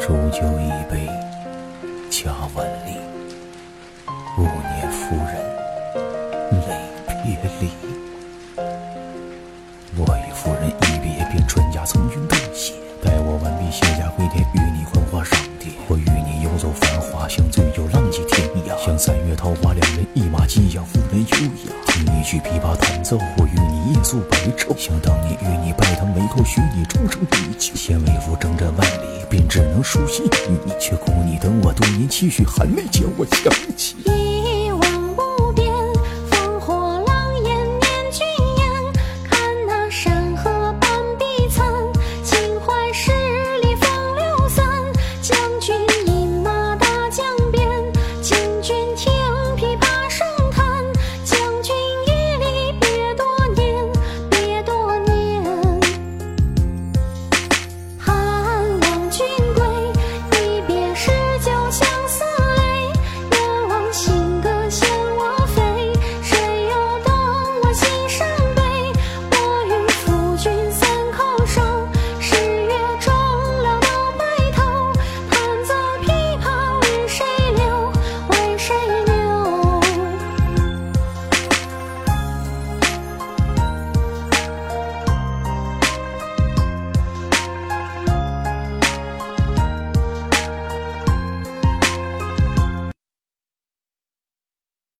煮酒一杯，家万里。勿念夫人泪别离。我与夫人一别，便船家层云渡血。待我完毕卸甲归田，与你幻化上殿。我与你游走繁华，相醉酒浪迹天涯。像三月桃花，两一马激扬，妇人优雅。听一曲琵琶弹奏，我与你夜宿白昼。想当年与你拜堂为寇，许你终生依旧。纤为夫征战万里，便只能书信与你，却苦你等我多年，期许还没见我想起。